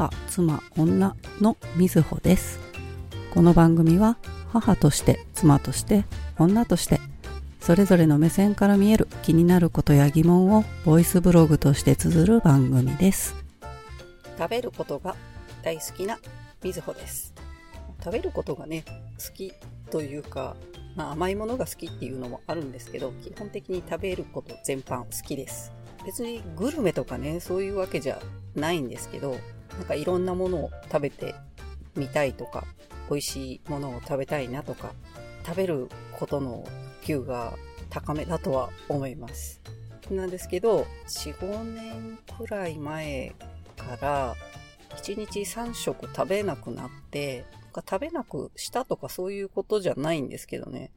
母、妻、女のみずほです。この番組は母として、妻として、女として、それぞれの目線から見える気になることや疑問をボイスブログとして綴る番組です。食べることが大好きなみずほです。食べることがね、好きというか、まあ、甘いものが好きっていうのもあるんですけど、基本的に食べること全般好きです。別にグルメとかね、そういうわけじゃないんですけど、なんかいろんなものを食べてみたいとか、美味しいものを食べたいなとか、食べることの普及が高めだとは思います。なんですけど、4、5年くらい前から、1日3食食べなくなって、なんか食べなくしたとかそういうことじゃないんですけどね。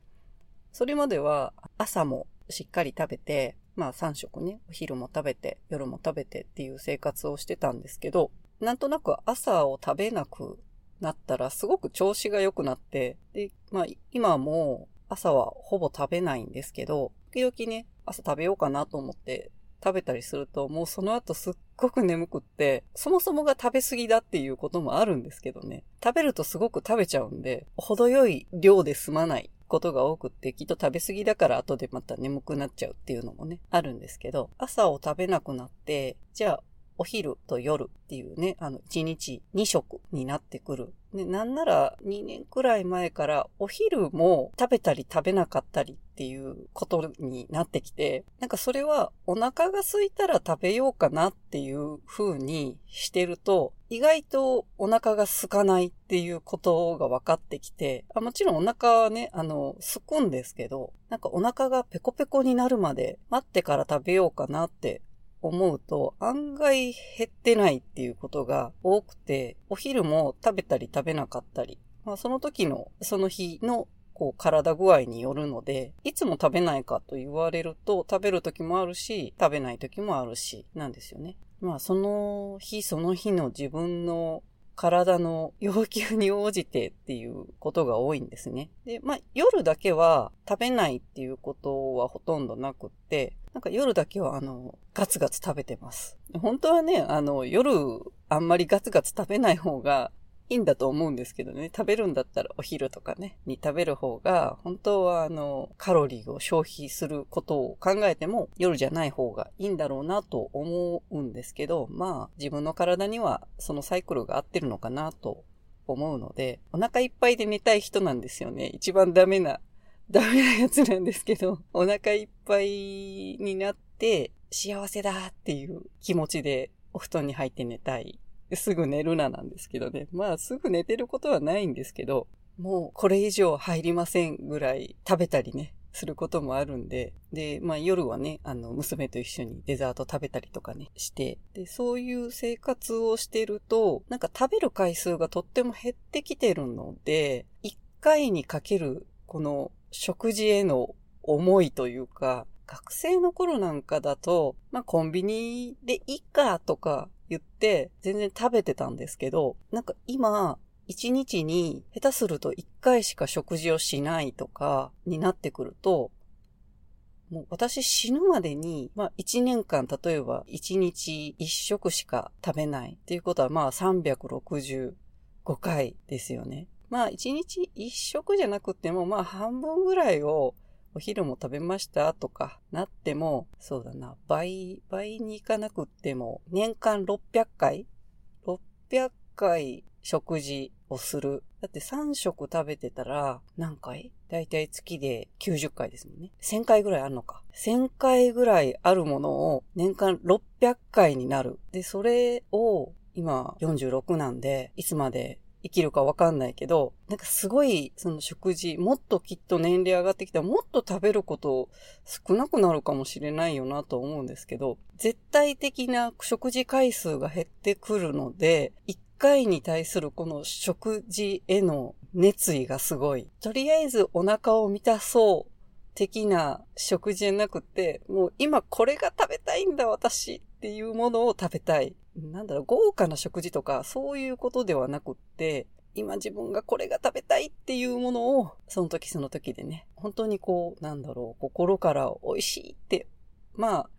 それまでは朝もしっかり食べて、まあ3食ね、お昼も食べて、夜も食べてっていう生活をしてたんですけど、なんとなく朝を食べなくなったらすごく調子が良くなって、で、まあ今もう朝はほぼ食べないんですけど、時々ね、朝食べようかなと思って食べたりすると、もうその後すっごく眠くって、そもそもが食べ過ぎだっていうこともあるんですけどね。食べるとすごく食べちゃうんで、程よい量で済まないことが多くって、きっと食べ過ぎだから後でまた眠くなっちゃうっていうのもね、あるんですけど、朝を食べなくなって、じゃあ、お昼と夜っていうね、あの、1日2食になってくる。ね、なんなら2年くらい前からお昼も食べたり食べなかったりっていうことになってきて、なんかそれはお腹が空いたら食べようかなっていう風にしてると、意外とお腹が空かないっていうことが分かってきて、あもちろんお腹はね、あの、空くんですけど、なんかお腹がペコペコになるまで待ってから食べようかなって思うと案外減ってないっていうことが多くて、お昼も食べたり食べなかったり、まあその時の、その日のこう体具合によるので、いつも食べないかと言われると食べる時もあるし、食べない時もあるし、なんですよね。まあその日その日の自分の体の要求に応じてっていうことが多いんですね。で、まあ夜だけは食べないっていうことはほとんどなくって、なんか夜だけはあの、ガツガツ食べてます。本当はね、あの、夜あんまりガツガツ食べない方がいいんだと思うんですけどね。食べるんだったらお昼とかね、に食べる方が、本当はあの、カロリーを消費することを考えても、夜じゃない方がいいんだろうなと思うんですけど、まあ、自分の体にはそのサイクルが合ってるのかなと思うので、お腹いっぱいで寝たい人なんですよね。一番ダメな、ダメなやつなんですけど、お腹いっぱいになって、幸せだっていう気持ちでお布団に入って寝たい。すぐ寝るななんですけどね。まあすぐ寝てることはないんですけど、もうこれ以上入りませんぐらい食べたりね、することもあるんで、で、まあ夜はね、あの、娘と一緒にデザート食べたりとかね、して、で、そういう生活をしてると、なんか食べる回数がとっても減ってきてるので、一回にかける、この食事への思いというか、学生の頃なんかだと、まあコンビニでいいかとか言って全然食べてたんですけど、なんか今、一日に下手すると一回しか食事をしないとかになってくると、もう私死ぬまでに、まあ一年間例えば一日一食しか食べないっていうことはまあ365回ですよね。まあ一日一食じゃなくてもまあ半分ぐらいをお昼も食べましたとかなっても、そうだな、倍、倍にいかなくっても、年間600回 ?600 回食事をする。だって3食食べてたら何回？だいたい月で90回ですもんね。1000回ぐらいあるのか。1000回ぐらいあるものを年間600回になる。で、それを今46なんで、いつまで生きるかわかんないけど、なんかすごいその食事、もっときっと年齢上がってきたらもっと食べること少なくなるかもしれないよなと思うんですけど、絶対的な食事回数が減ってくるので、一回に対するこの食事への熱意がすごい。とりあえずお腹を満たそう的な食事じゃなくて、もう今これが食べたいんだ私っていうものを食べたい。なんだろう、豪華な食事とかそういうことではなくって、今自分がこれが食べたいっていうものを、その時その時でね、本当にこう、なんだろう、心から美味しいって、まあ、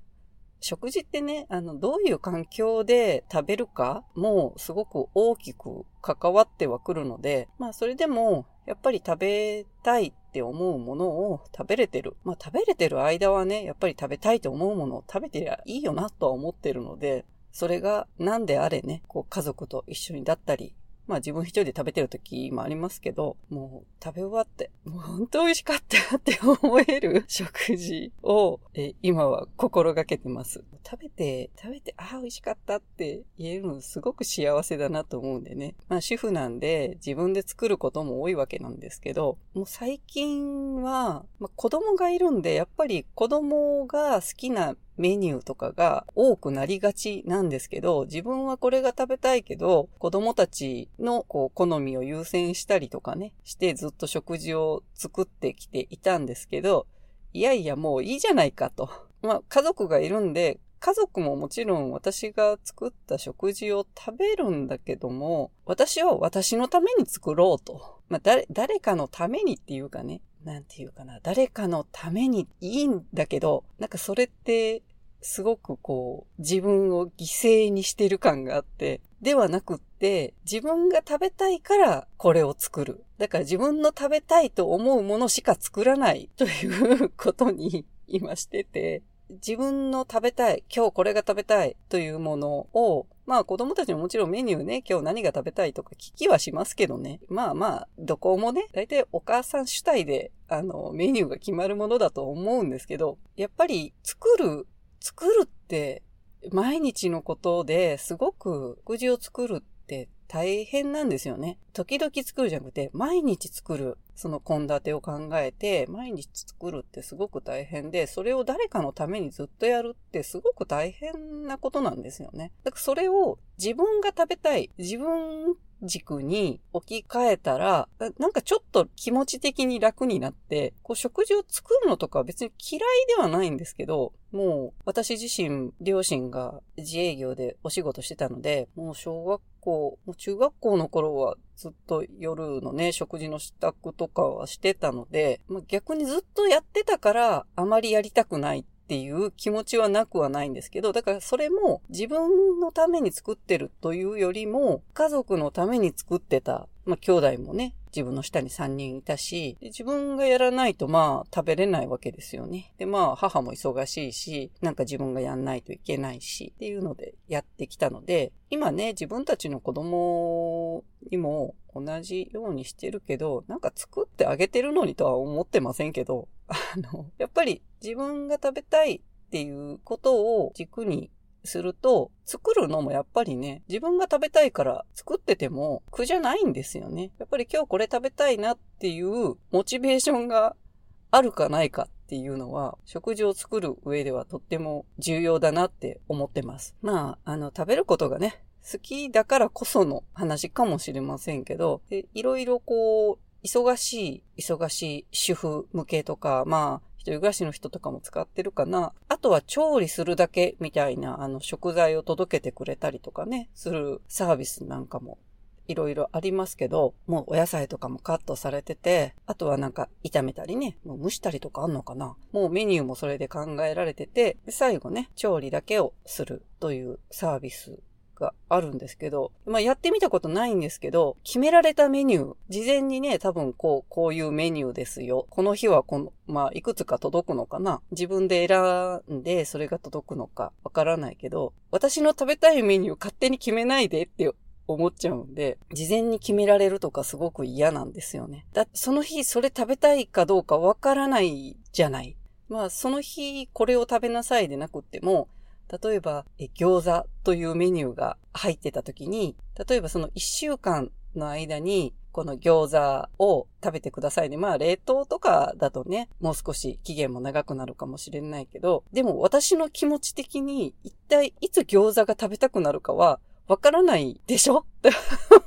食事ってね、あの、どういう環境で食べるかもすごく大きく関わってはくるので、まあそれでも、やっぱり食べたいって思うものを食べれてる。まあ食べれてる間はね、やっぱり食べたいと思うものを食べてりゃいいよなとは思ってるので、それが何であれね、こう家族と一緒にだったり、まあ自分一人で食べてる時もありますけど、もう食べ終わって、もう本当美味しかったって思える食事をえ今は心がけてます。食べて、食べて、ああ、美味しかったって言えるのすごく幸せだなと思うんでね。まあ主婦なんで自分で作ることも多いわけなんですけど、もう最近は、まあ子供がいるんで、やっぱり子供が好きなメニューとかが多くなりがちなんですけど、自分はこれが食べたいけど、子供たちのこう好みを優先したりとかね、してずっと食事を作ってきていたんですけど、いやいやもういいじゃないかと。まあ家族がいるんで、家族ももちろん私が作った食事を食べるんだけども、私は私のために作ろうと。まあ誰、誰かのためにっていうかね、なんていうかな、誰かのためにいいんだけど、なんかそれって、すごくこう、自分を犠牲にしてる感があって、ではなくって、自分が食べたいからこれを作る。だから自分の食べたいと思うものしか作らない ということに 今してて、自分の食べたい、今日これが食べたいというものを、まあ子供たちももちろんメニューね、今日何が食べたいとか聞きはしますけどね。まあまあ、どこもね、大体お母さん主体で、あの、メニューが決まるものだと思うんですけど、やっぱり作る、作るって毎日のことですごく食事を作るって大変なんですよね。時々作るじゃなくて、毎日作る。その献立を考えて、毎日作るってすごく大変で、それを誰かのためにずっとやるってすごく大変なことなんですよね。だからそれを自分が食べたい、自分軸に置き換えたら、なんかちょっと気持ち的に楽になって、こう食事を作るのとかは別に嫌いではないんですけど、もう私自身、両親が自営業でお仕事してたので、もう小学校、もう中学校の頃はずっと夜のね、食事の支度とかはしてたので、ま、逆にずっとやってたからあまりやりたくないっていう気持ちはなくはないんですけど、だからそれも自分のために作ってるというよりも、家族のために作ってた。まあ、兄弟もね、自分の下に3人いたし、自分がやらないとまあ食べれないわけですよね。でまあ母も忙しいし、なんか自分がやんないといけないしっていうのでやってきたので、今ね、自分たちの子供にも同じようにしてるけど、なんか作ってあげてるのにとは思ってませんけど、あの、やっぱり自分が食べたいっていうことを軸にすると、作るのもやっぱりね、自分が食べたいから作ってても苦じゃないんですよね。やっぱり今日これ食べたいなっていうモチベーションがあるかないかっていうのは、食事を作る上ではとっても重要だなって思ってます。まあ、あの、食べることがね、好きだからこその話かもしれませんけど、でいろいろこう、忙しい、忙しい主婦向けとか、まあ、一人暮らしの人とかも使ってるかな。あとは調理するだけみたいな、あの、食材を届けてくれたりとかね、するサービスなんかもいろいろありますけど、もうお野菜とかもカットされてて、あとはなんか炒めたりね、もう蒸したりとかあんのかなもうメニューもそれで考えられてて、最後ね、調理だけをするというサービスがあるんですけど、まあやってみたことないんですけど、決められたメニュー、事前にね、多分こう、こういうメニューですよ。この日はこの、まあいくつか届くのかな自分で選んでそれが届くのかわからないけど、私の食べたいメニュー勝手に決めないでって思っちゃうんで、事前に決められるとかすごく嫌なんですよね。だその日それ食べたいかどうかわからないじゃない。まあその日これを食べなさいでなくっても、例えば、餃子というメニューが入ってた時に、例えばその一週間の間に、この餃子を食べてくださいね。まあ冷凍とかだとね、もう少し期限も長くなるかもしれないけど、でも私の気持ち的に一体いつ餃子が食べたくなるかはわからないでしょ？って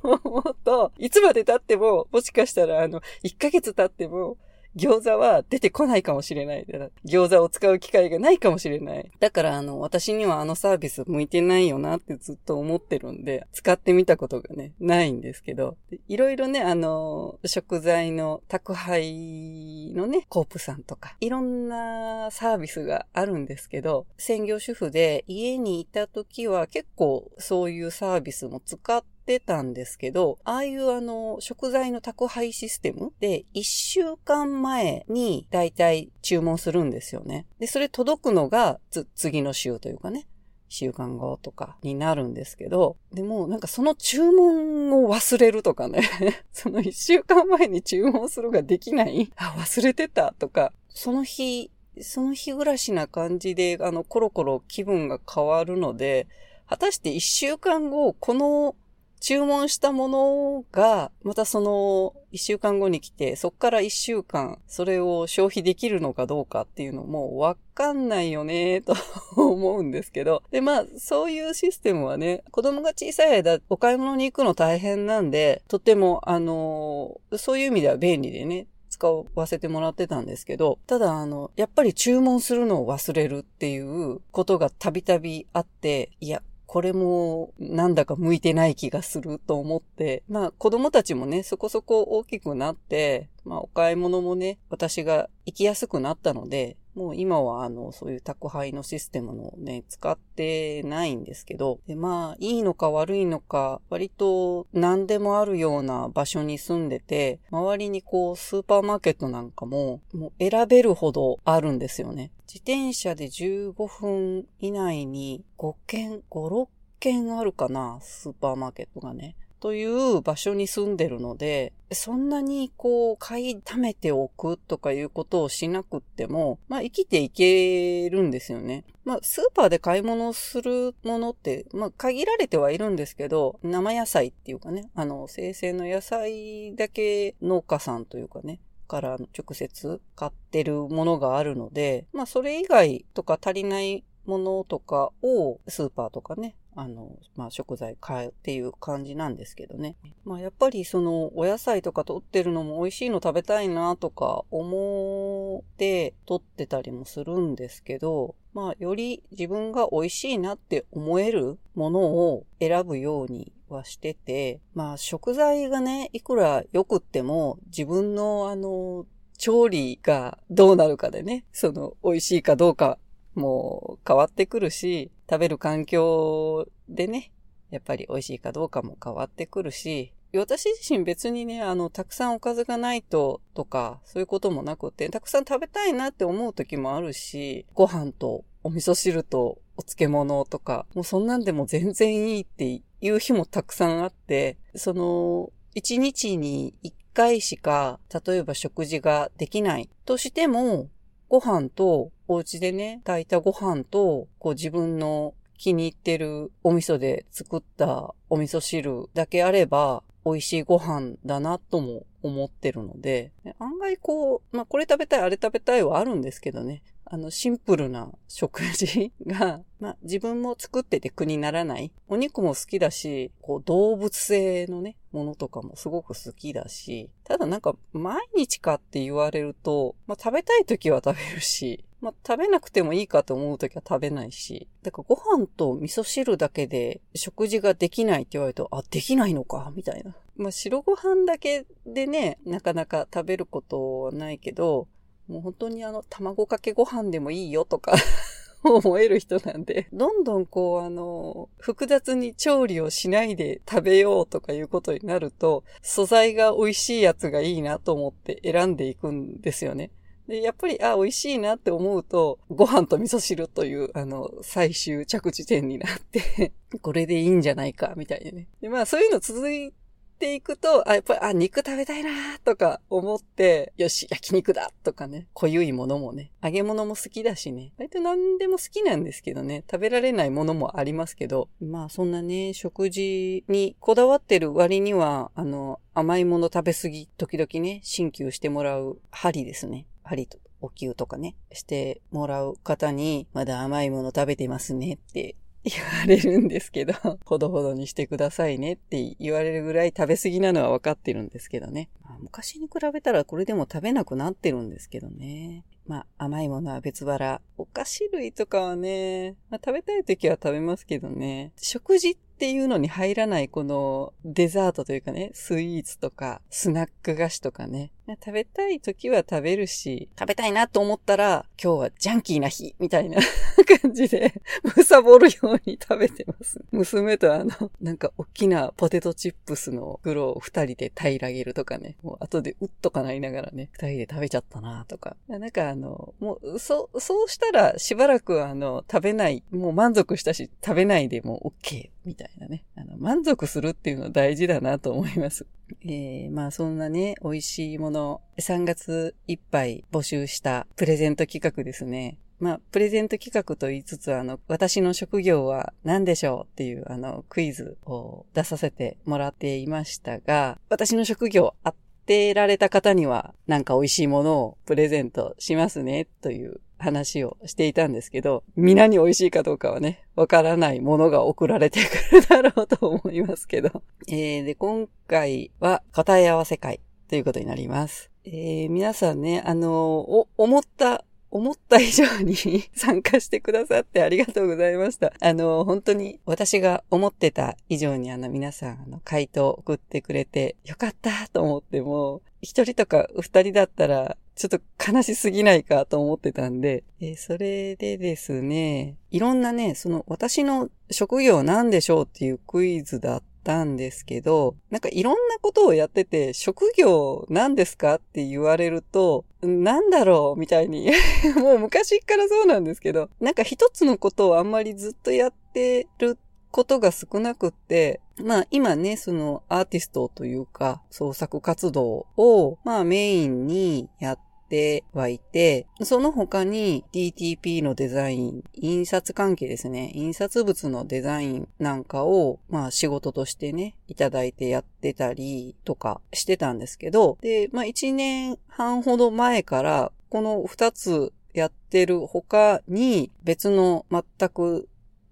思うと、いつまで経っても、もしかしたらあの、1ヶ月経っても、餃子は出てこないかもしれない。餃子を使う機会がないかもしれない。だから、あの、私にはあのサービス向いてないよなってずっと思ってるんで、使ってみたことがね、ないんですけど、いろいろね、あの、食材の宅配のね、コープさんとか、いろんなサービスがあるんですけど、専業主婦で家にいた時は結構そういうサービスも使ってってたんですけど、ああいうあの、食材の宅配システムで、1週間前にだいたい注文するんですよね。で、それ届くのが、次の週というかね。週間後とかになるんですけど、でもなんかその注文を忘れるとかね、その一週間前に注文するができないあ、忘れてたとか、その日、その日暮らしな感じで、あの、コロコロ気分が変わるので、果たして一週間後、この注文したものが、またその一週間後に来て、そっから一週間、それを消費できるのかどうかっていうのもわかんないよね、と思うんですけど。で、まあ、そういうシステムはね、子供が小さい間、お買い物に行くの大変なんで、とても、あの、そういう意味では便利でね、使わせてもらってたんですけど、ただあの、やっぱり注文するのを忘れるっていうことがたびたびあって、いや、これもなんだか向いてない気がすると思って、まあ子供たちもね、そこそこ大きくなって、まあお買い物もね、私が行きやすくなったので、もう今はあの、そういう宅配のシステムのね、使ってないんですけど、でまあ、いいのか悪いのか、割と何でもあるような場所に住んでて、周りにこう、スーパーマーケットなんかも、もう選べるほどあるんですよね。自転車で15分以内に5軒、5、6軒あるかな、スーパーマーケットがね。という場所に住んでるので、そんなにこう、買い溜めておくとかいうことをしなくっても、まあ生きていけるんですよね。まあスーパーで買い物するものって、まあ限られてはいるんですけど、生野菜っていうかね、あの、生成の野菜だけ農家さんというかね、から直接買ってるものがあるので、まあそれ以外とか足りないものとかをスーパーとかね、あの、まあ、食材買うっていう感じなんですけどね。まあ、やっぱりその、お野菜とか取ってるのも美味しいの食べたいなとか思って取ってたりもするんですけど、まあ、より自分が美味しいなって思えるものを選ぶようにはしてて、まあ、食材がね、いくら良くっても自分のあの、調理がどうなるかでね、その、美味しいかどうかもう変わってくるし、食べる環境でね、やっぱり美味しいかどうかも変わってくるし、私自身別にね、あの、たくさんおかずがないと、とか、そういうこともなくて、たくさん食べたいなって思う時もあるし、ご飯とお味噌汁とお漬物とか、もうそんなんでも全然いいっていう日もたくさんあって、その、一日に一回しか、例えば食事ができないとしても、ご飯と、お家でね、炊いたご飯と、こう自分の気に入ってるお味噌で作ったお味噌汁だけあれば、美味しいご飯だなとも思ってるので、案外こう、まあこれ食べたい、あれ食べたいはあるんですけどね。あの、シンプルな食事が、まあ、自分も作ってて苦にならない。お肉も好きだし、こう、動物性のね、ものとかもすごく好きだし、ただなんか、毎日かって言われると、まあ、食べたい時は食べるし、まあ、食べなくてもいいかと思う時は食べないし、だからご飯と味噌汁だけで食事ができないって言われると、あ、できないのか、みたいな。まあ、白ご飯だけでね、なかなか食べることはないけど、もう本当にあの、卵かけご飯でもいいよとか 思える人なんで、どんどんこうあの、複雑に調理をしないで食べようとかいうことになると、素材が美味しいやつがいいなと思って選んでいくんですよね。で、やっぱり、あ、美味しいなって思うと、ご飯と味噌汁という、あの、最終着地点になって これでいいんじゃないか、みたいなね。で、まあ、そういうの続いていくと、あ、やっぱり、あ、肉食べたいなとか思って、よし、焼肉だとかね、濃ゆいものもね、揚げ物も好きだしね、割と何でも好きなんですけどね、食べられないものもありますけど、まあそんなね、食事にこだわってる割には、あの、甘いもの食べ過ぎ、時々ね、鍼灸してもらう針ですね。針とお灸とかね、してもらう方に、まだ甘いもの食べてますねって言われるんですけど、ほどほどにしてくださいねって言われるぐらい食べ過ぎなのは分かってるんですけどね。まあ、昔に比べたらこれでも食べなくなってるんですけどね。まあ、甘いものは別腹。お菓子類とかはね、まあ、食べたい時は食べますけどね。食事っていうのに入らないこのデザートというかね、スイーツとかスナック菓子とかね。食べたい時は食べるし、食べたいなと思ったら、今日はジャンキーな日みたいな 感じで、むさぼるように食べてます。娘とあの、なんか大きなポテトチップスの袋を二人で平らげるとかね、もう後でうっとかないながらね、二人で食べちゃったなとか。なんかあの、もう、そう、そうしたらしばらくあの、食べない、もう満足したし、食べないでもう OK みたいなね。あの、満足するっていうの大事だなと思います。えー、まあそんなね、美味しいもの、3月いっぱい募集したプレゼント企画ですね。まあ、プレゼント企画と言いつつ、あの、私の職業は何でしょうっていう、あの、クイズを出させてもらっていましたが、私の職業当てられた方には、なんか美味しいものをプレゼントしますね、という話をしていたんですけど、皆に美味しいかどうかはね、わからないものが送られてくるだろうと思いますけど。えー、で、今回は答え合わせ会ということになります。えー、皆さんね、あのお、思った思った以上に 参加してくださってありがとうございました。あの、本当に私が思ってた以上にあの皆さん、あの、回答送ってくれてよかったと思っても、一人とか二人だったらちょっと悲しすぎないかと思ってたんで、えー、それでですね、いろんなね、その私の職業なんでしょうっていうクイズだったんですけど、なんかいろんなことをやってて、職業なんですかって言われると、なんだろうみたいに もう昔からそうなんですけど、なんか一つのことをあんまりずっとやってることが少なくって、まあ今ね、そのアーティストというか創作活動をまあメインにやってはいて、その他に DTP のデザイン、印刷関係ですね、印刷物のデザインなんかを、まあ仕事としてね、いただいてやってたりとかしてたんですけど、で、まあ1年半ほど前から、この2つやってる他に別の全く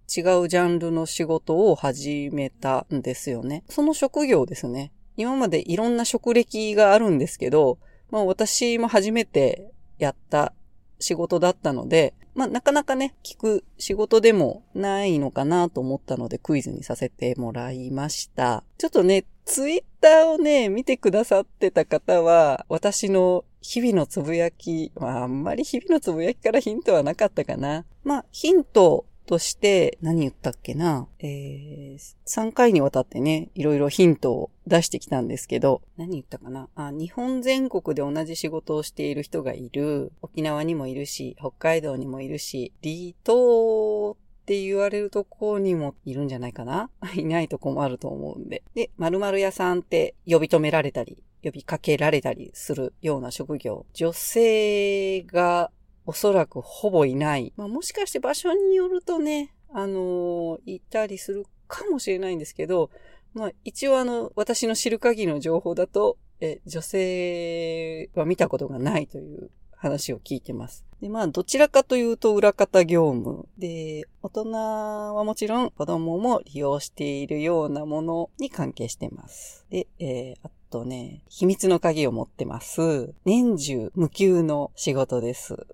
違うジャンルの仕事を始めたんですよね。その職業ですね。今までいろんな職歴があるんですけど、まあ私も初めてやった仕事だったので、まあなかなかね、聞く仕事でもないのかなと思ったのでクイズにさせてもらいました。ちょっとね、ツイッターをね、見てくださってた方は、私の日々のつぶやき、まああんまり日々のつぶやきからヒントはなかったかな。まあヒントとして、何言ったっけな？えー、3回にわたってね、いろいろヒントを出してきたんですけど、何言ったかな？あ、日本全国で同じ仕事をしている人がいる。沖縄にもいるし、北海道にもいるし、離島って言われるとこにもいるんじゃないかな？いないと困ると思うんで。で、〇〇屋さんって呼び止められたり、呼びかけられたりするような職業。女性がおそらくほぼいない。まあ、もしかして場所によるとね、あのー、いたりするかもしれないんですけど、まあ、一応あの、私の知る限りの情報だと、え、女性は見たことがないという話を聞いてます。で、まあ、どちらかというと裏方業務。で、大人はもちろん子供も利用しているようなものに関係してます。で、えー、あとね、秘密の鍵を持ってます。年中無給の仕事です。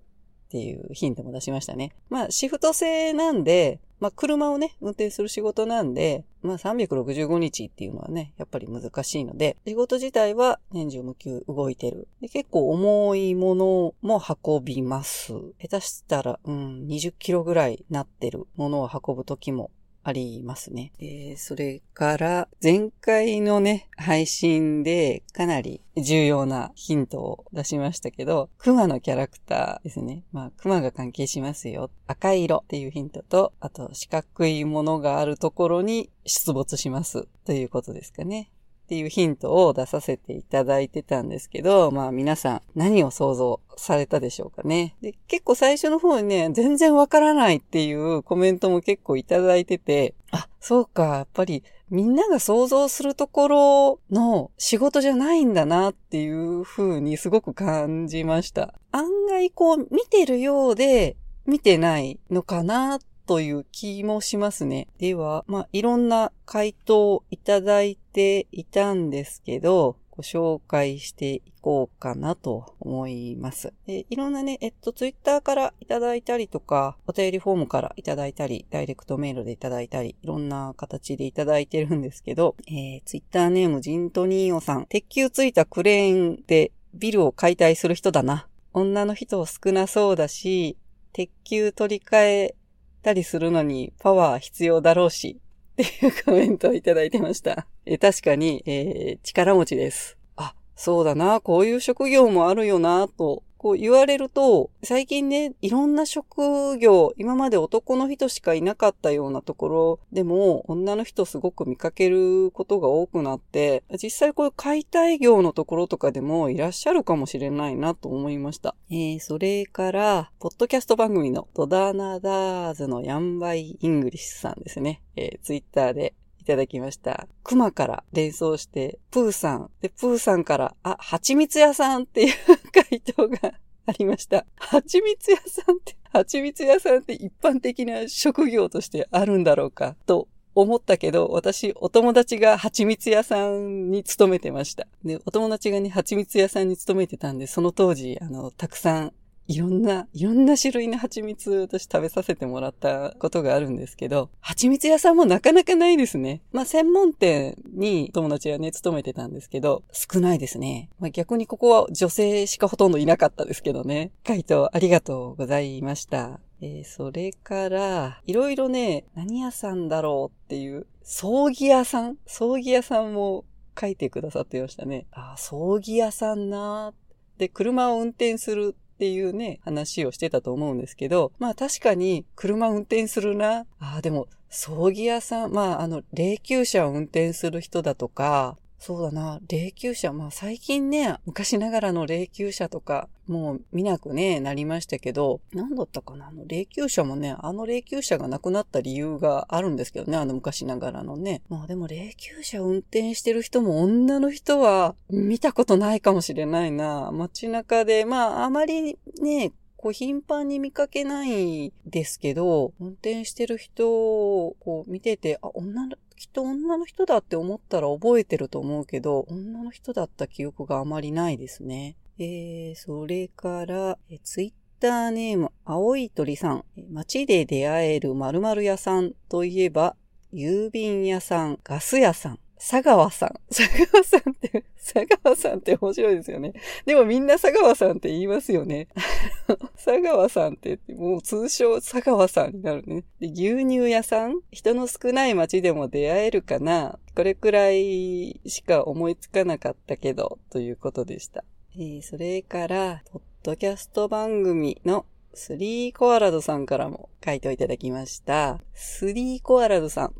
っていうヒントも出しましたね。まあ、シフト制なんで、まあ、車をね、運転する仕事なんで、まあ、365日っていうのはね、やっぱり難しいので、仕事自体は年中無休動いてる。で結構重いものも運びます。下手したら、うん、20キロぐらいなってるものを運ぶ時もありますね。で、それから、前回のね、配信でかなり重要なヒントを出しましたけど、熊のキャラクターですね。まあ、熊が関係しますよ。赤色っていうヒントと、あと四角いものがあるところに出没しますということですかね。っていうヒントを出させていただいてたんですけど、まあ皆さん何を想像されたでしょうかね。で、結構最初の方にね、全然わからないっていうコメントも結構いただいてて、あ、そうか、やっぱりみんなが想像するところの仕事じゃないんだなっていう風にすごく感じました。案外こう見てるようで見てないのかなっという気もしますね。では、まあ、いろんな回答をいただいていたんですけど、ご紹介していこうかなと思います。でいろんなね、えっと、ツイッターからいただいたりとか、お便りフォームからいただいたり、ダイレクトメールでいただいたり、いろんな形でいただいてるんですけど、えー、ツイッターネームジントニーオさん、鉄球ついたクレーンでビルを解体する人だな。女の人少なそうだし、鉄球取り替えたりするのにパワー必要だろうし、っていうコメントをいただいてました。え確かに、えー、力持ちです。あ、そうだな、こういう職業もあるよな、とこう言われると、最近ね、いろんな職業、今まで男の人しかいなかったようなところでも、女の人すごく見かけることが多くなって、実際こういう解体業のところとかでもいらっしゃるかもしれないなと思いました。えー、それから、ポッドキャスト番組のドダーナダーズのヤンバイイングリッシュさんですね。えー、ツイッターでいただきました。熊から連想して、プーさん。で、プーさんから、あ、蜂蜜屋さんっていう回答がありました。蜂蜜屋さんって、蜂蜜屋さんって一般的な職業としてあるんだろうかと思ったけど、私、お友達が蜂蜜屋さんに勤めてました。で、お友達がね、蜂蜜屋さんに勤めてたんで、その当時、あの、たくさんいろんな、いろんな種類の蜂蜜私食べさせてもらったことがあるんですけど、蜂蜜屋さんもなかなかないですね。まあ専門店に友達はね、勤めてたんですけど、少ないですね。まあ逆にここは女性しかほとんどいなかったですけどね。回答ありがとうございました。えー、それから、いろいろね、何屋さんだろうっていう、葬儀屋さん？葬儀屋さんも書いてくださってましたね。あ、葬儀屋さんなで、車を運転するっていうね、話をしてたと思うんですけど、まあ確かに車運転するな。ああ、でも、葬儀屋さん、まああの、霊柩車を運転する人だとか、そうだな、霊柩車。まあ最近ね、昔ながらの霊柩車とか、もう見なくね、なりましたけど、何だったかな？あの霊柩車もね、あの霊柩車がなくなった理由があるんですけどね、あの昔ながらのね。まあでも霊柩車運転してる人も女の人は見たことないかもしれないな。街中で、まああまりね、こう頻繁に見かけないですけど、運転してる人をこう見てて、あ、女の、きっと女の人だって思ったら覚えてると思うけど、女の人だった記憶があまりないですね。えー、それから、えツイッターネーム、青い鳥さん。街で出会える〇〇屋さんといえば、郵便屋さん、ガス屋さん、佐川さん。佐川さんって、佐川さんって面白いですよね。でもみんな佐川さんって言いますよね。佐川さんってもう通称佐川さんになるね。で牛乳屋さん？人の少ない街でも出会えるかな？これくらいしか思いつかなかったけど、ということでした。えー、それから、ポッドキャスト番組のスリーコアラドさんからも回答いただきました。スリーコアラドさん。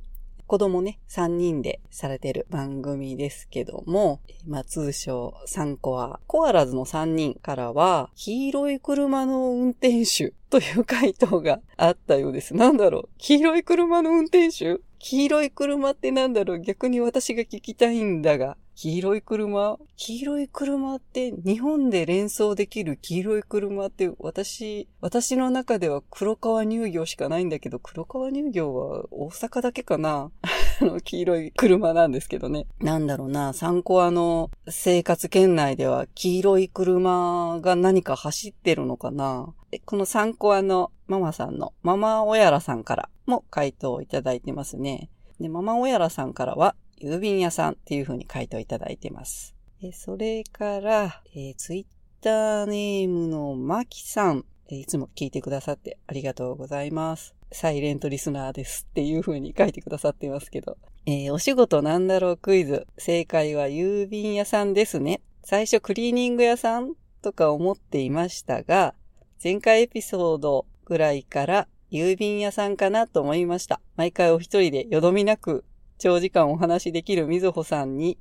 子供ね、3人でされてる番組ですけども、まあ通称3コア。コアラズの3人からは、黄色い車の運転手という回答があったようです。なんだろう？黄色い車の運転手？黄色い車ってなんだろう？逆に私が聞きたいんだが。黄色い車？黄色い車って日本で連想できる黄色い車って私、私の中では黒川乳業しかないんだけど、黒川乳業は大阪だけかな？あの黄色い車なんですけどね。なんだろうな、参考あの生活圏内では黄色い車が何か走ってるのかな？この参考あのママさんのママおやらさんからも回答をいただいてますね。で、ママおやらさんからは、郵便屋さんっていう風に回答いただいてます。えそれから、えー、ツイッターネームのマキさん、え、いつも聞いてくださってありがとうございます。サイレントリスナーですっていう風に書いてくださってますけど。えー、お仕事なんだろうクイズ。正解は郵便屋さんですね。最初クリーニング屋さんとか思っていましたが、前回エピソードぐらいから郵便屋さんかなと思いました。毎回お一人でよどみなく長時間お話しできるみずほさんに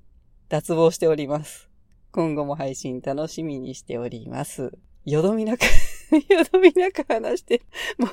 脱帽しております。今後も配信楽しみにしております。よどみなく よどみなく話して、もう、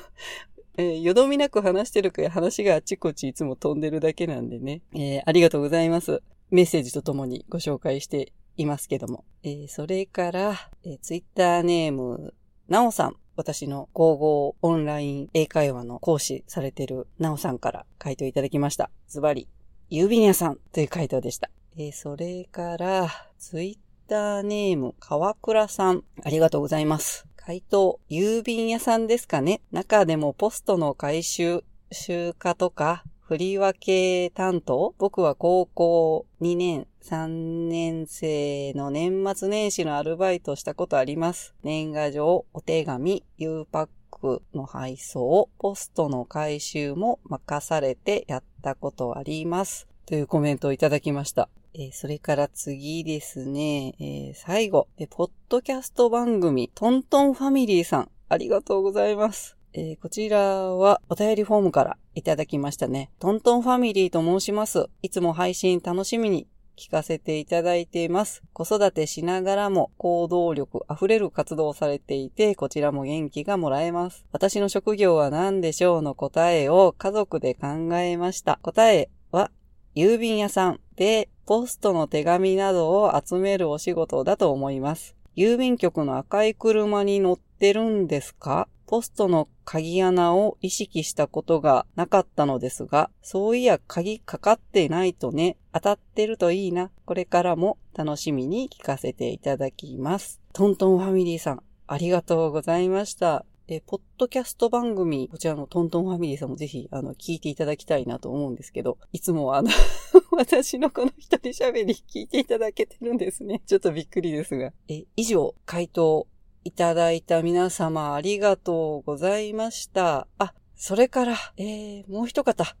えー、よどみなく話してるから話があちこちいつも飛んでるだけなんでね。えー、ありがとうございます。メッセージとともにご紹介していますけども。えー、それから、えー、ツイッターネーム、なおさん。私の55オンライン英会話の講師されてるなおさんから回答いただきました。ズバリ、郵便屋さんという回答でした。え、それから、ツイッターネーム、川倉さん。ありがとうございます。回答、郵便屋さんですかね中でもポストの回収、集荷とか、振り分け担当僕は高校2年、3年生の年末年始のアルバイトしたことあります。年賀状、お手紙、U パックの配送、ポストの回収も任されてやったことあります。というコメントをいただきました。えー、それから次ですね、えー、最後、えポッドキャスト番組、トントンファミリーさん、ありがとうございます。えー、こちらはお便りフォームからいただきましたね。トントンファミリーと申します。いつも配信楽しみに聞かせていただいています。子育てしながらも行動力あふれる活動をされていて、こちらも元気がもらえます。私の職業は何でしょうの答えを家族で考えました。答えは、郵便屋さんでポストの手紙などを集めるお仕事だと思います。郵便局の赤い車に乗ってるんですか？ポストの鍵穴を意識したことがなかったのですが、そういや鍵かかってないとね、当たってるといいな。これからも楽しみに聞かせていただきます。トントンファミリーさん、ありがとうございました。え、ポッドキャスト番組、こちらのトントンファミリーさんもぜひ、あの、聞いていただきたいなと思うんですけど、いつもあの 私のこの一人喋り聞いていただけてるんですね。ちょっとびっくりですが。え、以上、回答いただいた皆様ありがとうございました。あ、それから、えー、もう一方、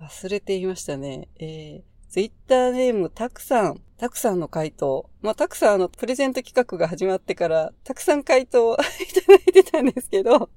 忘れていましたね。えー、ツイッターネームたくさん、たくさんの回答。まあ、たくさんあの、プレゼント企画が始まってから、たくさん回答 いただいてたんですけど、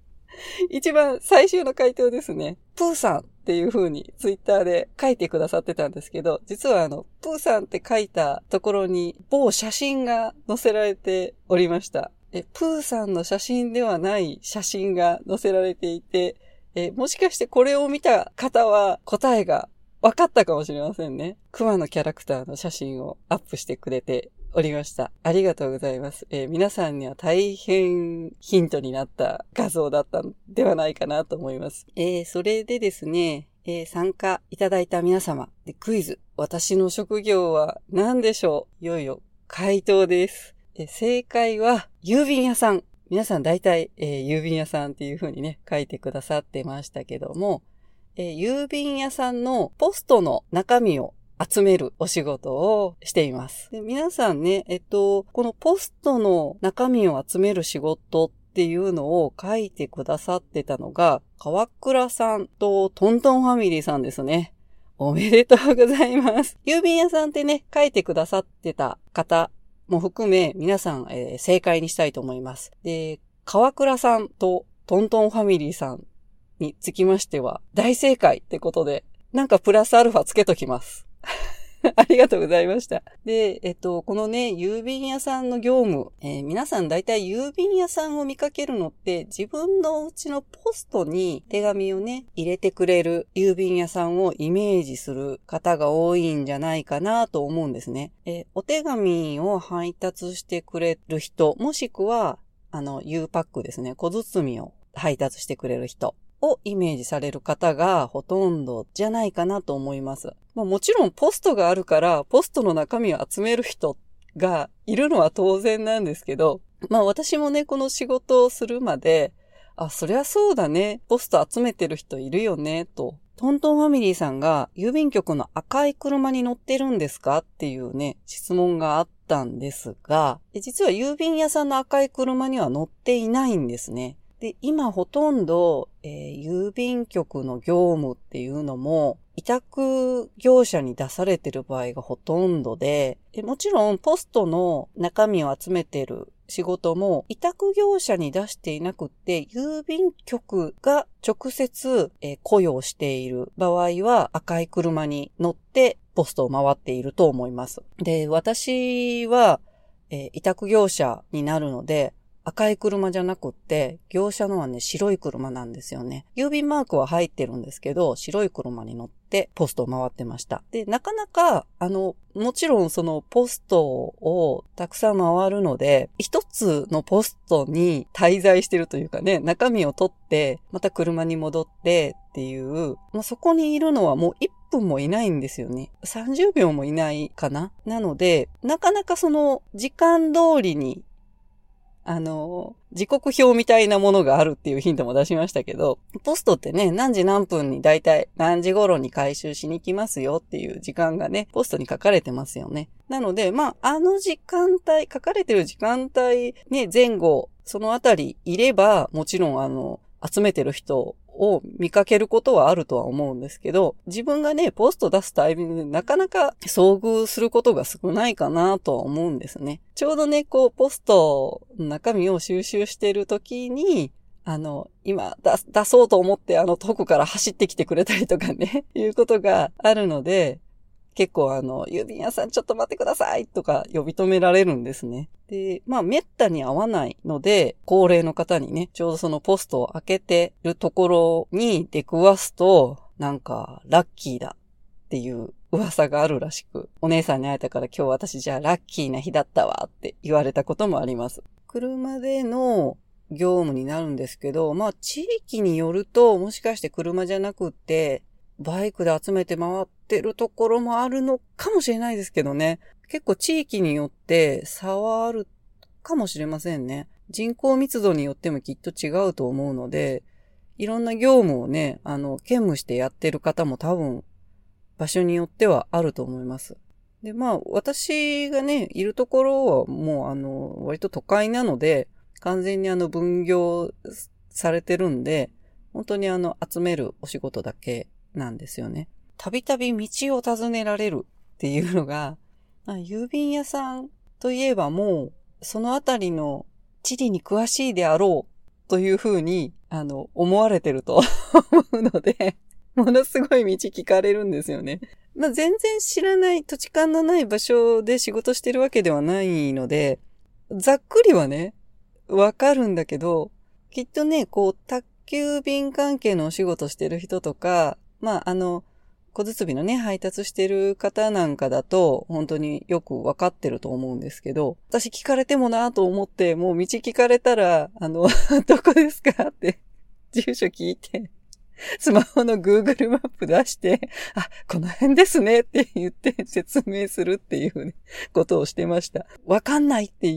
一番最終の回答ですね。プーさんっていう風にツイッターで書いてくださってたんですけど、実はあの、プーさんって書いたところに某写真が載せられておりました。え、プーさんの写真ではない写真が載せられていて、え、もしかしてこれを見た方は答えが分かったかもしれませんね。熊のキャラクターの写真をアップしてくれておりました。ありがとうございます。えー、皆さんには大変ヒントになった画像だったんではないかなと思います。えー、それでですね、えー、参加いただいた皆様でクイズ。私の職業は何でしょう？いよいよ回答です。正解は、郵便屋さん。皆さん大体、えー、郵便屋さんっていう風にね、書いてくださってましたけども、えー、郵便屋さんのポストの中身を集めるお仕事をしています。で皆さんね、えっと、このポストの中身を集める仕事っていうのを書いてくださってたのが、川倉さんとトントンファミリーさんですね。おめでとうございます。郵便屋さんってね、書いてくださってた方も含め皆さん、えー、正解にしたいと思います。で、川倉さんとトントンファミリーさんにつきましては大正解ってことで、なんかプラスアルファつけときます。ありがとうございました。で、えっと、このね、郵便屋さんの業務、えー、皆さん大体郵便屋さんを見かけるのって自分のうちのポストに手紙をね、入れてくれる郵便屋さんをイメージする方が多いんじゃないかなと思うんですね。えー、お手紙を配達してくれる人、もしくは、あの、U パックですね、小包を配達してくれる人。をイメージされる方がほとんどじゃないかなと思います。まあ、もちろんポストがあるから、ポストの中身を集める人がいるのは当然なんですけど、まあ私もね、この仕事をするまで、あ、そりゃそうだね。ポスト集めてる人いるよね、と。トントンファミリーさんが郵便局の赤い車に乗ってるんですか？っていうね、質問があったんですが、実は郵便屋さんの赤い車には乗っていないんですね。で、今ほとんど、えー、郵便局の業務っていうのも、委託業者に出されてる場合がほとんどで、もちろんポストの中身を集めてる仕事も委託業者に出していなくって、郵便局が直接、えー、雇用している場合は赤い車に乗ってポストを回っていると思います。で、私は、えー、委託業者になるので、赤い車じゃなくって、業者のはね、白い車なんですよね。郵便マークは入ってるんですけど、白い車に乗っってポストを回ってました。で、なかなか、あの、もちろんそのポストをたくさん回るので、一つのポストに滞在してるというかね、中身を取って、また車に戻ってっていう、まあ、そこにいるのはもう1分もいないんですよね。30秒もいないかな。なので、なかなかその時間通りにあの、時刻表みたいなものがあるっていうヒントも出しましたけど、ポストってね、何時何分に大体何時頃に回収しに来ますよっていう時間がね、ポストに書かれてますよね。なので、まあ、あの時間帯、書かれてる時間帯ね、前後、そのあたりいれば、もちろんあの、集めてる人を見かけることはあるとは思うんですけど、自分がね、ポスト出すタイミングでなかなか遭遇することが少ないかなとは思うんですね。ちょうどね、こう、ポストの中身を収集している時に、あの、今出、出そうと思って、あの、遠くから走ってきてくれたりとかね、いうことがあるので、結構あの、郵便屋さんちょっと待ってくださいとか呼び止められるんですね。で、まあ、めったに会わないので、高齢の方にね、ちょうどそのポストを開けてるところに出くわすと、なんか、ラッキーだっていう噂があるらしく、お姉さんに会えたから今日私じゃあラッキーな日だったわって言われたこともあります。車での業務になるんですけど、まあ地域によると、もしかして車じゃなくって、バイクで集めて回ってるところもあるのかもしれないですけどね。結構地域によって差はあるかもしれませんね。人口密度によってもきっと違うと思うので、いろんな業務をね、あの、兼務してやってる方も多分、場所によってはあると思います。で、まあ、私がね、いるところはもう、あの、割と都会なので、完全にあの、分業されてるんで、本当にあの、集めるお仕事だけなんですよね。たびたび道を尋ねられるっていうのが、郵便屋さんといえばもう、そのあたりの地理に詳しいであろうというふうに、あの、思われてると 思うので、ものすごい道聞かれるんですよね。まあ、全然知らない土地勘のない場所で仕事してるわけではないので、ざっくりはね、わかるんだけど、きっとね、こう、宅急便関係のお仕事してる人とか、まあ、あの、小包のね、配達してる方なんかだと、本当によくわかってると思うんですけど、私聞かれてもなと思って、もう道聞かれたら、あの、どこですかって、住所聞いて、スマホの Google マップ出して、あ、この辺ですねって言って説明するっていうね、ことをしてました。わかんないって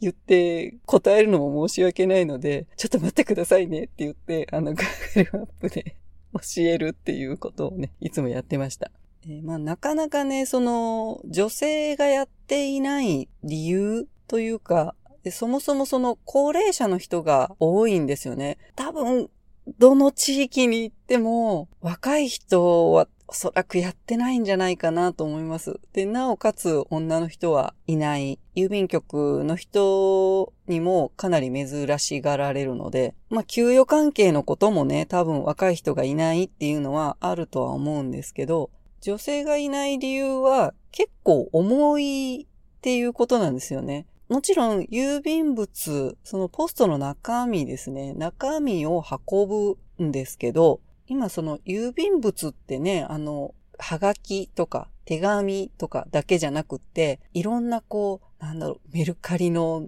言って答えるのも申し訳ないので、ちょっと待ってくださいねって言って、あの Google マップで教えるっていうことをね、いつもやってました。えー、まあ、なかなかね、その、女性がやっていない理由というか、そもそもその高齢者の人が多いんですよね。多分、どの地域に行っても、若い人はおそらくやってないんじゃないかなと思います。で、なおかつ女の人はいない。郵便局の人にもかなり珍しがられるので、まあ、給与関係のこともね、多分若い人がいないっていうのはあるとは思うんですけど、女性がいない理由は結構重いっていうことなんですよね。もちろん郵便物、そのポストの中身ですね、中身を運ぶんですけど、今その郵便物ってね、あの、はがきとか手紙とかだけじゃなくって、いろんなこう、なんだろう、メルカリの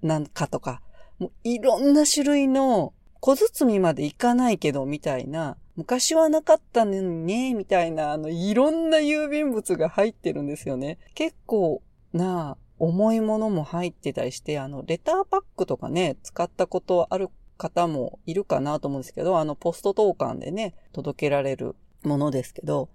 なんかとか、もういろんな種類の小包までいかないけどみたいな、昔はなかったのにね、みたいな、あの、いろんな郵便物が入ってるんですよね。結構な重いものも入ってたりして、あの、レターパックとかね、使ったことある方もいるかなと思うんですけど、あの、ポスト投函でね、届けられるものですけど、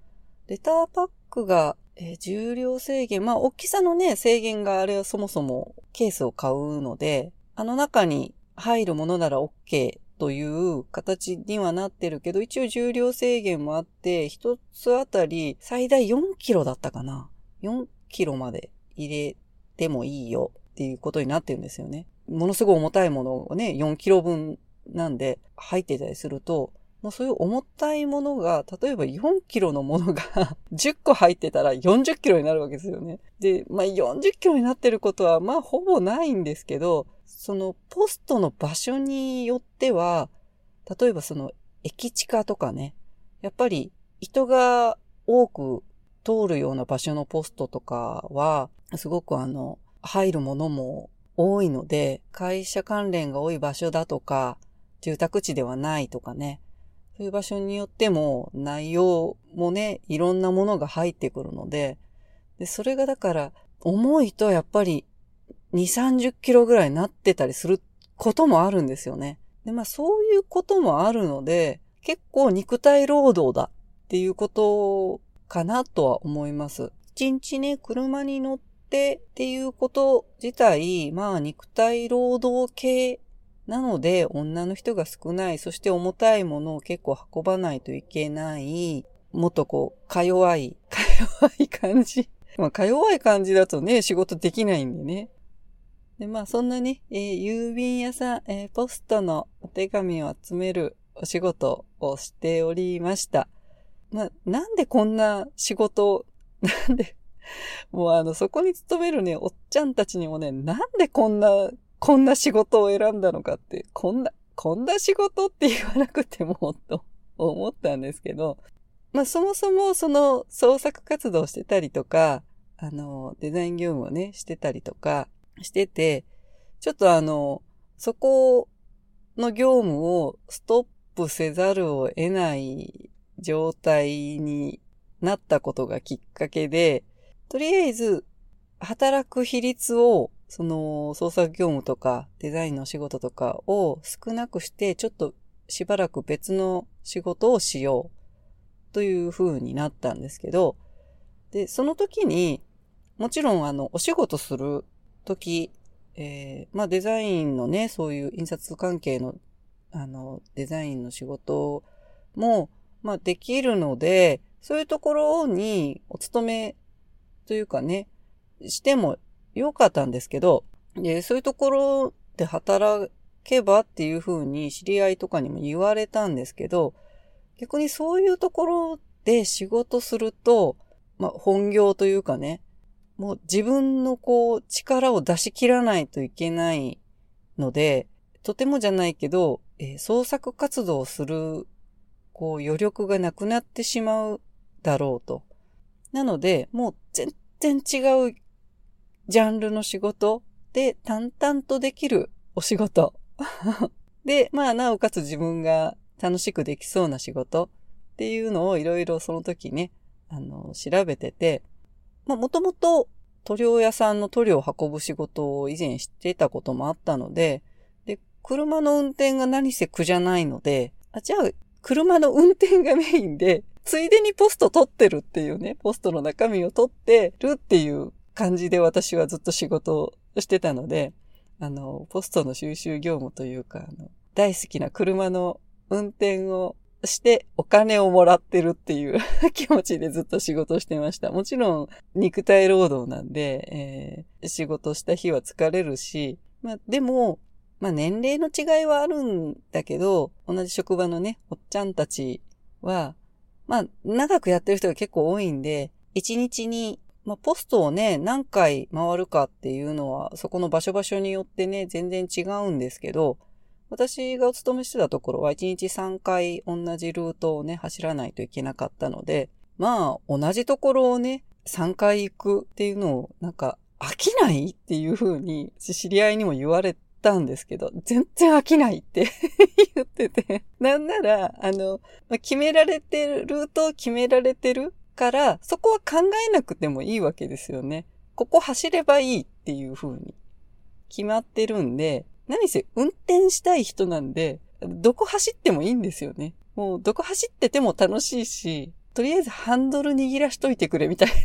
レターパックが、えー、重量制限、まあ、大きさのね、制限があれはそもそもケースを買うので、あの中に入るものなら OK という形にはなってるけど、一応重量制限もあって、一つあたり最大4キロだったかな。4キロまで入れてもいいよっていうことになってるんですよね。ものすごい重たいものをね、4キロ分なんで入ってたりすると、もうそういう重たいものが、例えば4キロのものが 10個入ってたら40キロになるわけですよね。で、まあ40キロになってることはまあほぼないんですけど、そのポストの場所によっては、例えばその駅地下とかね、やっぱり人が多く通るような場所のポストとかは、すごくあの、入るものも多いので、会社関連が多い場所だとか、住宅地ではないとかね、そういう場所によっても内容もね、いろんなものが入ってくるので、でそれがだから重いとやっぱり2、30キロぐらいになってたりすることもあるんですよね。で、まあそういうこともあるので、結構肉体労働だっていうことかなとは思います。一日ね、車に乗ってっていうこと自体、まあ肉体労働系なので女の人が少ない、そして重たいものを結構運ばないといけない、もっとこう、か弱い、か弱い感じ。まあ、か弱い感じだとね、仕事できないんでね。で、まあ、そんなね、えー、郵便屋さん、えー、ポストのお手紙を集めるお仕事をしておりました。まあ、なんでこんな仕事、なんで、もうあの、そこに勤めるね、おっちゃんたちにもね、なんでこんな、こんな仕事を選んだのかって、こんな、こんな仕事って言わなくても、と思ったんですけど、まあそもそもその創作活動してたりとか、あの、デザイン業務をね、してたりとかしてて、ちょっとあの、そこの業務をストップせざるを得ない状態になったことがきっかけで、とりあえず、働く比率を、その、創作業務とか、デザインの仕事とかを少なくして、ちょっとしばらく別の仕事をしよう、という風になったんですけど、で、その時に、もちろん、あの、お仕事する時、えー、まあデザインのね、そういう印刷関係の、あの、デザインの仕事も、まあできるので、そういうところにお勤めというかね、してもよかったんですけど、でそういうところで働けばっていうふうに知り合いとかにも言われたんですけど、逆にそういうところで仕事すると、まあ本業というかね、もう自分のこう力を出し切らないといけないので、とてもじゃないけど、えー、創作活動をする、こう余力がなくなってしまうだろうと。なので、もう然違うジャンルの仕事で淡々とできるお仕事。で、まあ、なおかつ自分が楽しくできそうな仕事っていうのをいろいろその時ね、あの、調べてて、まあ、もともと塗料屋さんの塗料を運ぶ仕事を以前してたこともあったので、で、車の運転が何せ苦じゃないので、あ、じゃあ、車の運転がメインで、ついでにポスト取ってるっていうね、ポストの中身を取ってるっていう感じで私はずっと仕事をしてたので、あの、ポストの収集業務というか、あの、大好きな車の運転をしてお金をもらってるっていう 気持ちでずっと仕事してました。もちろん肉体労働なんで、えー、仕事した日は疲れるし、まあでも、まあ年齢の違いはあるんだけど、同じ職場のね、おっちゃんたちは、まあ長くやってる人が結構多いんで、一日に、まあポストをね、何回回るかっていうのは、そこの場所場所によってね、全然違うんですけど、私がお勤めしてたところは1日3回同じルートをね、走らないといけなかったので、まあ、同じところをね、3回行くっていうのを、なんか、飽きないっていう風に、知り合いにも言われたんですけど、全然飽きないって 言ってて。なんなら、あの、決められてる、ルートを決められてるから、そこは考えなくてもいいわけですよね。ここ走ればいいっていう風に決まってるんで、何せ運転したい人なんで、どこ走ってもいいんですよね。もうどこ走ってても楽しいし、とりあえずハンドル握らしといてくれみたいな。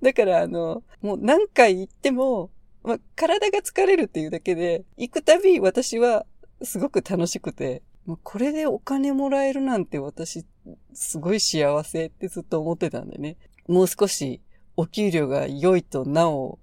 だからあの、もう何回行っても、まあ、体が疲れるっていうだけで、行くたび私はすごく楽しくて、これでお金もらえるなんて私、すごい幸せってずっと思ってたんでね。もう少しお給料が良いとなお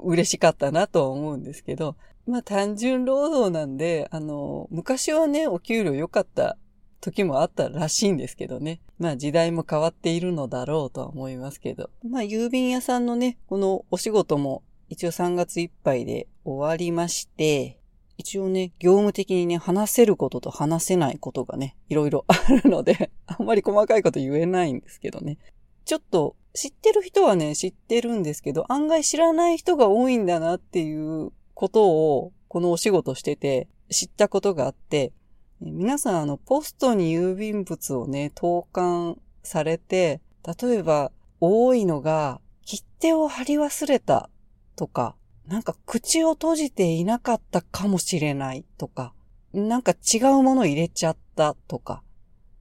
嬉しかったなとは思うんですけど、まあ単純労働なんで、あの、昔はね、お給料良かった時もあったらしいんですけどね。まあ時代も変わっているのだろうとは思いますけど。まあ郵便屋さんのね、このお仕事も一応3月いっぱいで終わりまして、一応ね、業務的にね、話せることと話せないことがね、いろいろ あるので、あんまり細かいこと言えないんですけどね。ちょっと知ってる人はね、知ってるんですけど、案外知らない人が多いんだなっていうことを、このお仕事してて知ったことがあって、皆さん、あの、ポストに郵便物をね、投函されて、例えば、多いのが、切手を貼り忘れたとか、なんか口を閉じていなかったかもしれないとか、なんか違うもの入れちゃったとか、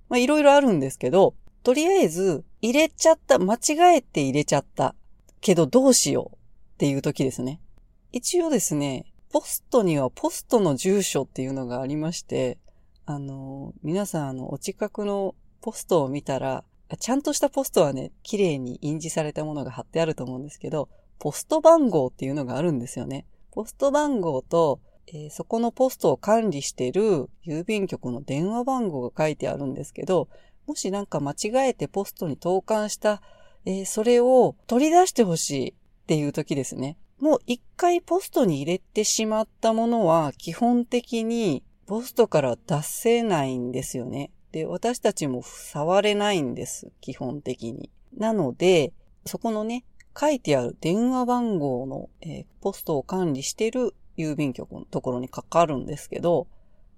まあいろいろあるんですけど、とりあえず入れちゃった、間違えて入れちゃったけどどうしようっていう時ですね。一応ですね、ポストにはポストの住所っていうのがありまして、あの、皆さんあの、お近くのポストを見たら、ちゃんとしたポストはね、綺麗に印字されたものが貼ってあると思うんですけど、ポスト番号っていうのがあるんですよね。ポスト番号と、えー、そこのポストを管理している郵便局の電話番号が書いてあるんですけど、もしなんか間違えてポストに投函した、えー、それを取り出してほしいっていう時ですね。もう一回ポストに入れてしまったものは基本的にポストから出せないんですよね。で、私たちも触れないんです。基本的に。なので、そこのね、書いてある電話番号の、えー、ポストを管理している郵便局のところにかかるんですけど、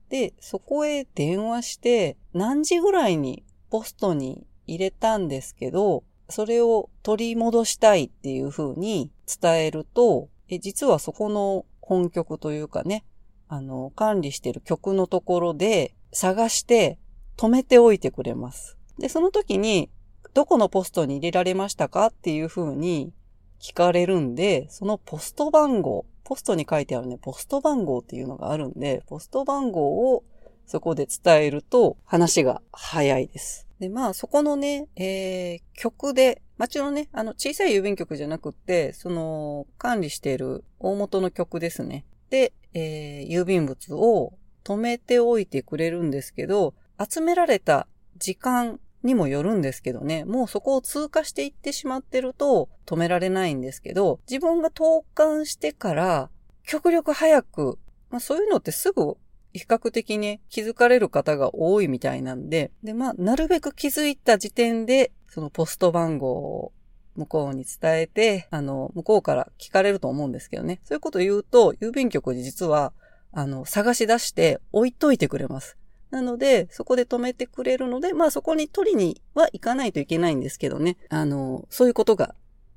で、そこへ電話して、何時ぐらいにポストに入れたんですけど、それを取り戻したいっていう風に伝えると、え実はそこの本局というかね、あの、管理してる局のところで探して止めておいてくれます。で、その時に、どこのポストに入れられましたかっていう風に聞かれるんで、そのポスト番号、ポストに書いてあるね、ポスト番号っていうのがあるんで、ポスト番号をそこで伝えると話が早いです。で、まあそこのね、えー、曲で、もちろんね、あの小さい郵便局じゃなくって、その管理している大元の曲ですね。で、えー、郵便物を止めておいてくれるんですけど、集められた時間にもよるんですけどね、もうそこを通過していってしまってると止められないんですけど、自分が投函してから極力早く、まあそういうのってすぐ比較的ね、気づかれる方が多いみたいなんで、で、まあ、なるべく気づいた時点で、そのポスト番号を向こうに伝えて、あの、向こうから聞かれると思うんですけどね。そういうことを言うと、郵便局に実は、あの、探し出して置いといてくれます。なので、そこで止めてくれるので、まあそこに取りには行かないといけないんですけどね。あの、そういうことが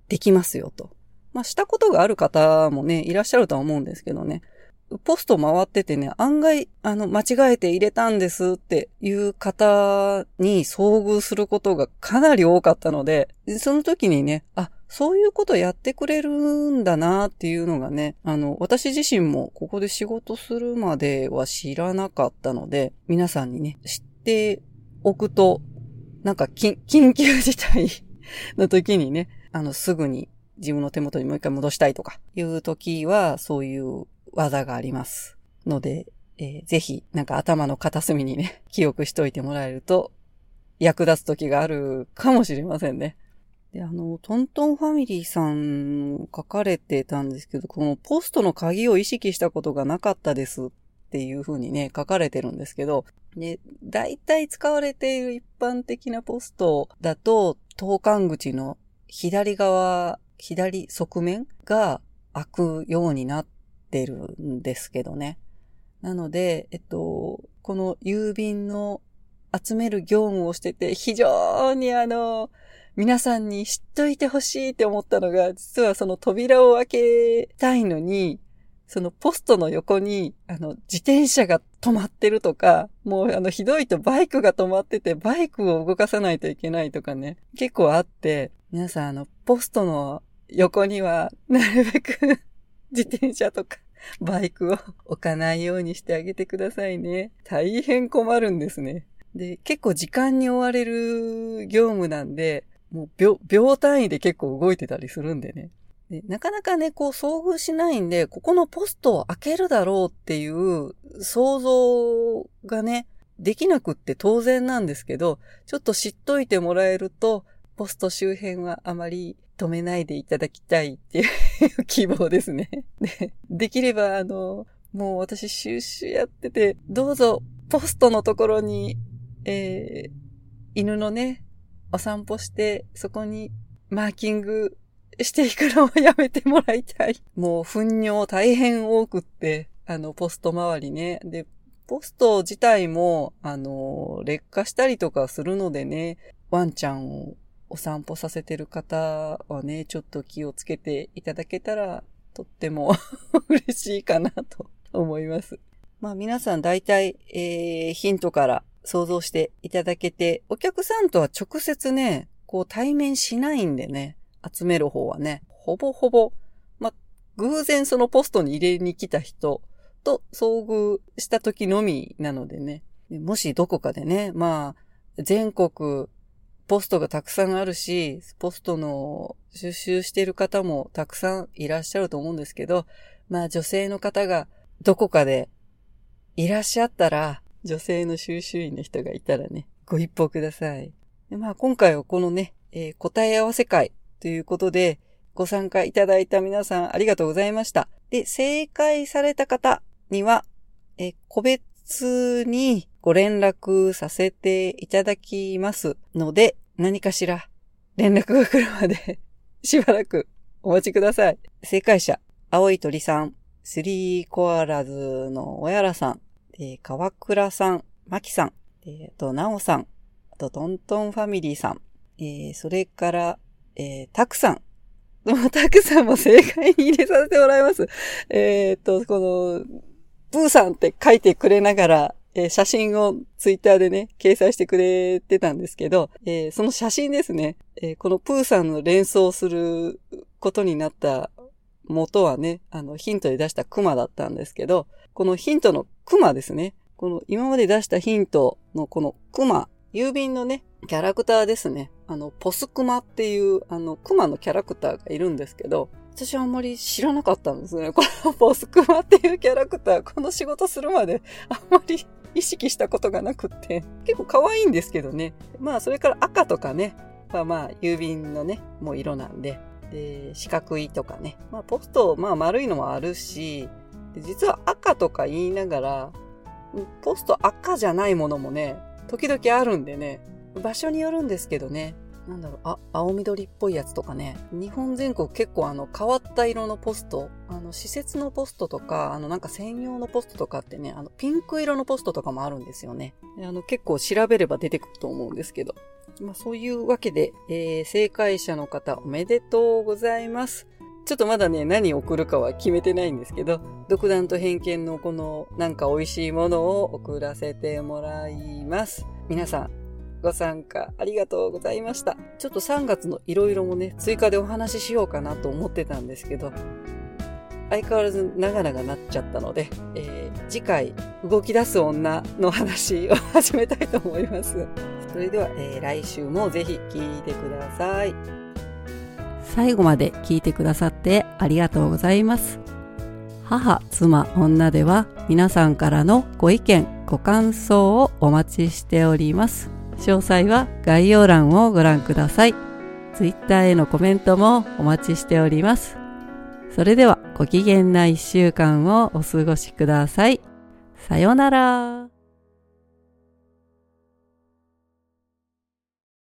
できますよと。まあしたことがある方もね、いらっしゃるとは思うんですけどね。ポスト回っててね、案外、あの、間違えて入れたんですっていう方に遭遇することがかなり多かったので、その時にね、あ、そういうことやってくれるんだなっていうのがね、あの、私自身もここで仕事するまでは知らなかったので、皆さんにね、知っておくと、なんか、緊急事態の時にね、あの、すぐに自分の手元にもう一回戻したいとかいう時は、そういう技があります。ので、えー、ぜひ、なんか頭の片隅にね、記憶しといてもらえると、役立つ時があるかもしれませんね。で、あの、トントンファミリーさん書かれてたんですけど、このポストの鍵を意識したことがなかったですっていう風にね、書かれてるんですけど、ね、大体使われている一般的なポストだと、投函口の左側、左側面が開くようになってるんですけどね。なので、えっと、この郵便の集める業務をしてて、非常にあの、皆さんに知っといてほしいって思ったのが、実はその扉を開けたいのに、そのポストの横に、あの、自転車が止まってるとか、もうあの、ひどいとバイクが止まってて、バイクを動かさないといけないとかね、結構あって、皆さんあの、ポストの横には、なるべく 自転車とか、バイクを置かないようにしてあげてくださいね。大変困るんですね。で、結構時間に追われる業務なんで、もう秒、秒単位で結構動いてたりするんでね。でなかなかね、こう遭遇しないんで、ここのポストを開けるだろうっていう想像がね、できなくって当然なんですけど、ちょっと知っといてもらえると、ポスト周辺はあまり止めないでいただきたいっていう 希望ですね。で、できればあの、もう私収集やってて、どうぞポストのところに、えー、犬のね、お散歩して、そこにマーキングしていくのをやめてもらいたい。もう、糞尿大変多くって、あの、ポスト周りね。で、ポスト自体も、あの、劣化したりとかするのでね、ワンちゃんをお散歩させてる方はね、ちょっと気をつけていただけたら、とっても 嬉しいかなと思います。まあ皆さん大体、えー、ヒントから想像していただけて、お客さんとは直接ね、こう対面しないんでね、集める方はね、ほぼほぼ、ま、偶然そのポストに入れに来た人と遭遇した時のみなのでね、もしどこかでね、まあ、全国ポストがたくさんあるし、ポストの収集している方もたくさんいらっしゃると思うんですけど、まあ女性の方がどこかでいらっしゃったら、女性の収集員の人がいたらね、ご一報ください。でまあ今回はこのね、えー、答え合わせ会ということで、ご参加いただいた皆さんありがとうございました。で、正解された方には、え個別にご連絡させていただきますので、何かしら連絡が来るまで しばらくお待ちください。正解者、青い鳥さん、スリーコアラズのおやらさん、えー、川倉さん、まきさん、えー、と、なおさん、あと、トントンファミリーさん、えー、それから、えー、たくさん。たくさんも正解に入れさせてもらいます。えっ、と、この、プーさんって書いてくれながら、えー、写真をツイッターでね、掲載してくれてたんですけど、えー、その写真ですね、えー、このプーさんの連想することになった元はね、あの、ヒントで出したクマだったんですけど、このヒントのクマですね。この今まで出したヒントのこのクマ、郵便のね、キャラクターですね。あの、ポスクマっていう、あの、クマのキャラクターがいるんですけど、私はあんまり知らなかったんですね。この ポスクマっていうキャラクター、この仕事するまであんまり意識したことがなくって、結構可愛いんですけどね。まあ、それから赤とかね、まあまあ、郵便のね、もう色なんで、で、四角いとかね。まあ、ポスト、まあ丸いのもあるし、で実は赤とか言いながら、ポスト赤じゃないものもね、時々あるんでね、場所によるんですけどね、なんだろう、あ、青緑っぽいやつとかね。日本全国結構あの変わった色のポスト、あの施設のポストとか、あのなんか専用のポストとかってね、あのピンク色のポストとかもあるんですよね。あの結構調べれば出てくると思うんですけど。まあそういうわけで、えー、正解者の方おめでとうございます。ちょっとまだね、何送るかは決めてないんですけど、独断と偏見のこのなんか美味しいものを送らせてもらいます。皆さん、ご参加ありがとうございました。ちょっと3月のいろいろもね、追加でお話ししようかなと思ってたんですけど、相変わらず長々なっちゃったので、えー、次回、動き出す女の話を始めたいと思います。それでは、えー、来週もぜひ聞いてください。最後まで聞いてくださってありがとうございます。母、妻、女では皆さんからのご意見、ご感想をお待ちしております。詳細は概要欄をご覧ください。Twitter へのコメントもお待ちしております。それではご機嫌な一週間をお過ごしください。さようなら。